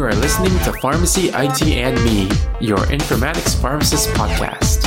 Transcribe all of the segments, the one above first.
You are listening to Pharmacy IT and Me, your informatics pharmacist podcast.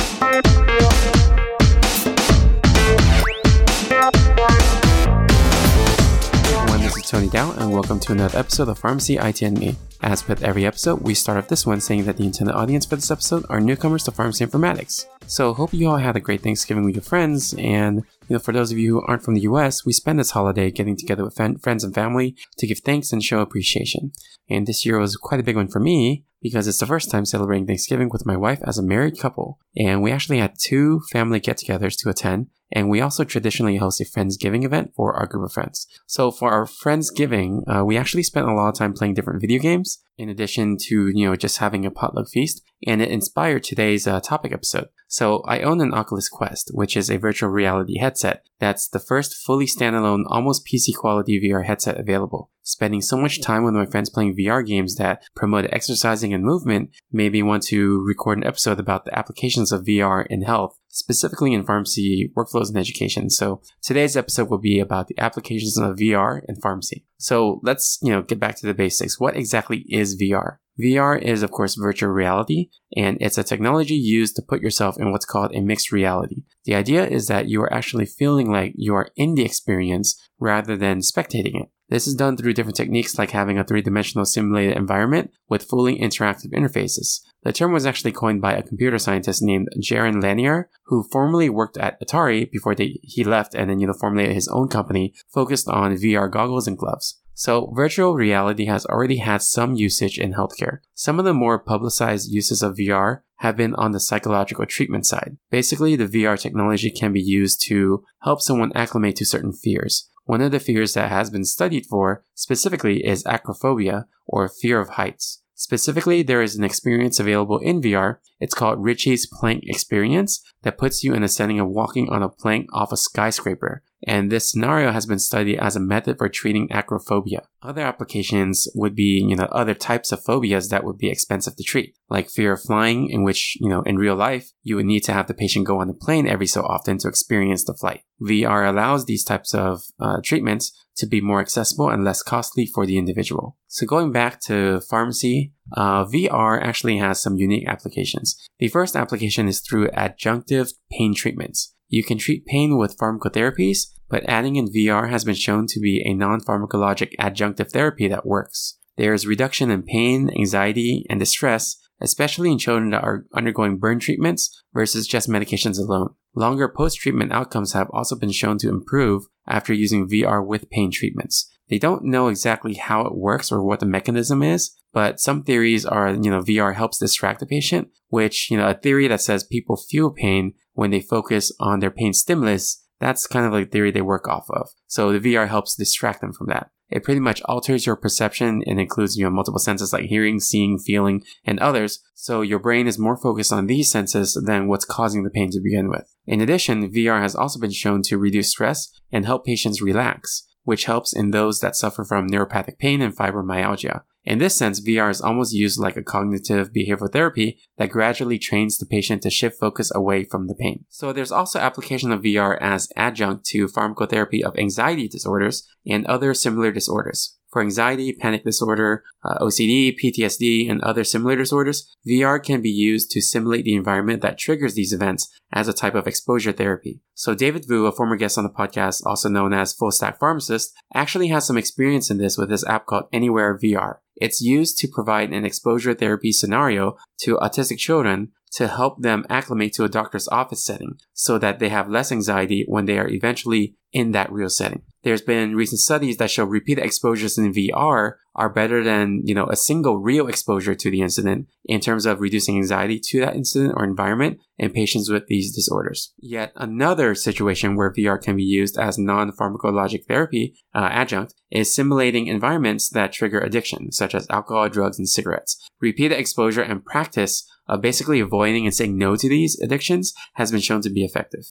Everyone, this is Tony Dao, and welcome to another episode of Pharmacy IT and Me. As with every episode, we start off this one saying that the intended audience for this episode are newcomers to pharmacy informatics. So, hope you all had a great Thanksgiving with your friends. And, you know, for those of you who aren't from the US, we spend this holiday getting together with friends and family to give thanks and show appreciation. And this year was quite a big one for me because it's the first time celebrating Thanksgiving with my wife as a married couple. And we actually had two family get togethers to attend. And we also traditionally host a Friendsgiving event for our group of friends. So for our Friendsgiving, uh, we actually spent a lot of time playing different video games in addition to, you know, just having a potluck feast. And it inspired today's uh, topic episode. So I own an Oculus Quest, which is a virtual reality headset that's the first fully standalone, almost PC quality VR headset available. Spending so much time with my friends playing VR games that promote exercising and movement made me want to record an episode about the applications of VR in health, specifically in pharmacy workflows and education. So today's episode will be about the applications of VR in pharmacy. So let's, you know, get back to the basics. What exactly is VR? VR is, of course, virtual reality, and it's a technology used to put yourself in what's called a mixed reality. The idea is that you are actually feeling like you are in the experience rather than spectating it. This is done through different techniques like having a three dimensional simulated environment with fully interactive interfaces. The term was actually coined by a computer scientist named Jaron Lanier, who formerly worked at Atari before they, he left and then, formulated his own company focused on VR goggles and gloves. So virtual reality has already had some usage in healthcare. Some of the more publicized uses of VR have been on the psychological treatment side. Basically, the VR technology can be used to help someone acclimate to certain fears. One of the fears that has been studied for specifically is acrophobia or fear of heights. Specifically, there is an experience available in VR. It's called Richie's Plank Experience that puts you in a setting of walking on a plank off a skyscraper. And this scenario has been studied as a method for treating acrophobia. Other applications would be, you know, other types of phobias that would be expensive to treat, like fear of flying, in which, you know, in real life, you would need to have the patient go on the plane every so often to experience the flight. VR allows these types of uh, treatments to be more accessible and less costly for the individual. So going back to pharmacy, uh, VR actually has some unique applications. The first application is through adjunctive pain treatments. You can treat pain with pharmacotherapies, but adding in VR has been shown to be a non-pharmacologic adjunctive therapy that works. There is reduction in pain, anxiety, and distress, especially in children that are undergoing burn treatments versus just medications alone. Longer post-treatment outcomes have also been shown to improve after using VR with pain treatments. They don't know exactly how it works or what the mechanism is, but some theories are, you know, VR helps distract the patient, which, you know, a theory that says people feel pain when they focus on their pain stimulus that's kind of like theory they work off of. So the VR helps distract them from that. It pretty much alters your perception and includes, you know, multiple senses like hearing, seeing, feeling, and others. So your brain is more focused on these senses than what's causing the pain to begin with. In addition, VR has also been shown to reduce stress and help patients relax, which helps in those that suffer from neuropathic pain and fibromyalgia. In this sense, VR is almost used like a cognitive behavioral therapy that gradually trains the patient to shift focus away from the pain. So there's also application of VR as adjunct to pharmacotherapy of anxiety disorders and other similar disorders. For anxiety, panic disorder, uh, OCD, PTSD, and other similar disorders, VR can be used to simulate the environment that triggers these events as a type of exposure therapy. So David Vu, a former guest on the podcast, also known as Full Stack Pharmacist, actually has some experience in this with his app called Anywhere VR. It's used to provide an exposure therapy scenario to autistic children to help them acclimate to a doctor's office setting so that they have less anxiety when they are eventually in that real setting. There's been recent studies that show repeated exposures in VR are better than, you know, a single real exposure to the incident in terms of reducing anxiety to that incident or environment in patients with these disorders. Yet another situation where VR can be used as non-pharmacologic therapy uh, adjunct is simulating environments that trigger addiction, such as alcohol, drugs, and cigarettes. Repeated exposure and practice of basically avoiding and saying no to these addictions has been shown to be effective.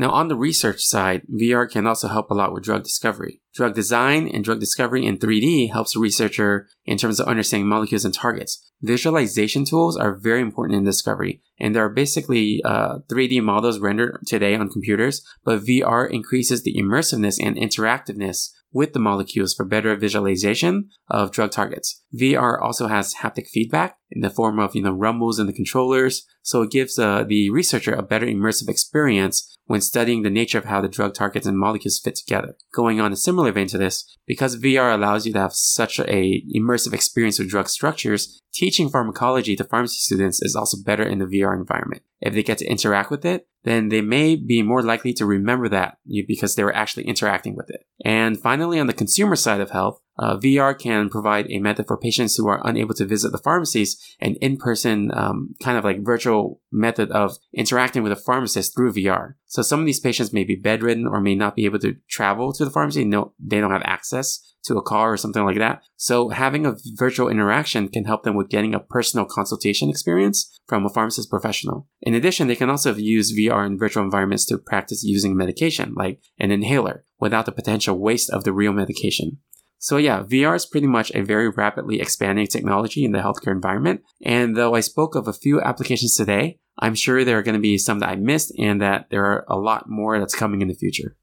Now, on the research side, VR can also help a lot with drug discovery. Drug design and drug discovery in 3D helps a researcher in terms of understanding molecules and targets. Visualization tools are very important in discovery, and there are basically uh, 3D models rendered today on computers, but VR increases the immersiveness and interactiveness with the molecules for better visualization of drug targets. VR also has haptic feedback in the form of, you know, rumbles in the controllers. So it gives uh, the researcher a better immersive experience when studying the nature of how the drug targets and molecules fit together. Going on a similar vein to this, because VR allows you to have such a immersive experience with drug structures, teaching pharmacology to pharmacy students is also better in the VR environment. If they get to interact with it, then they may be more likely to remember that because they were actually interacting with it. And finally, on the consumer side of health, uh, VR can provide a method for patients who are unable to visit the pharmacies, an in-person um, kind of like virtual method of interacting with a pharmacist through VR. So some of these patients may be bedridden or may not be able to travel to the pharmacy. No, they don't have access to a car or something like that. So having a virtual interaction can help them with getting a personal consultation experience from a pharmacist professional. In addition, they can also use VR in virtual environments to practice using medication like an inhaler without the potential waste of the real medication. So yeah, VR is pretty much a very rapidly expanding technology in the healthcare environment. And though I spoke of a few applications today, I'm sure there are going to be some that I missed and that there are a lot more that's coming in the future.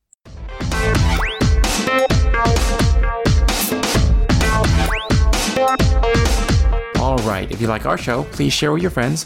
Alright, if you like our show, please share with your friends,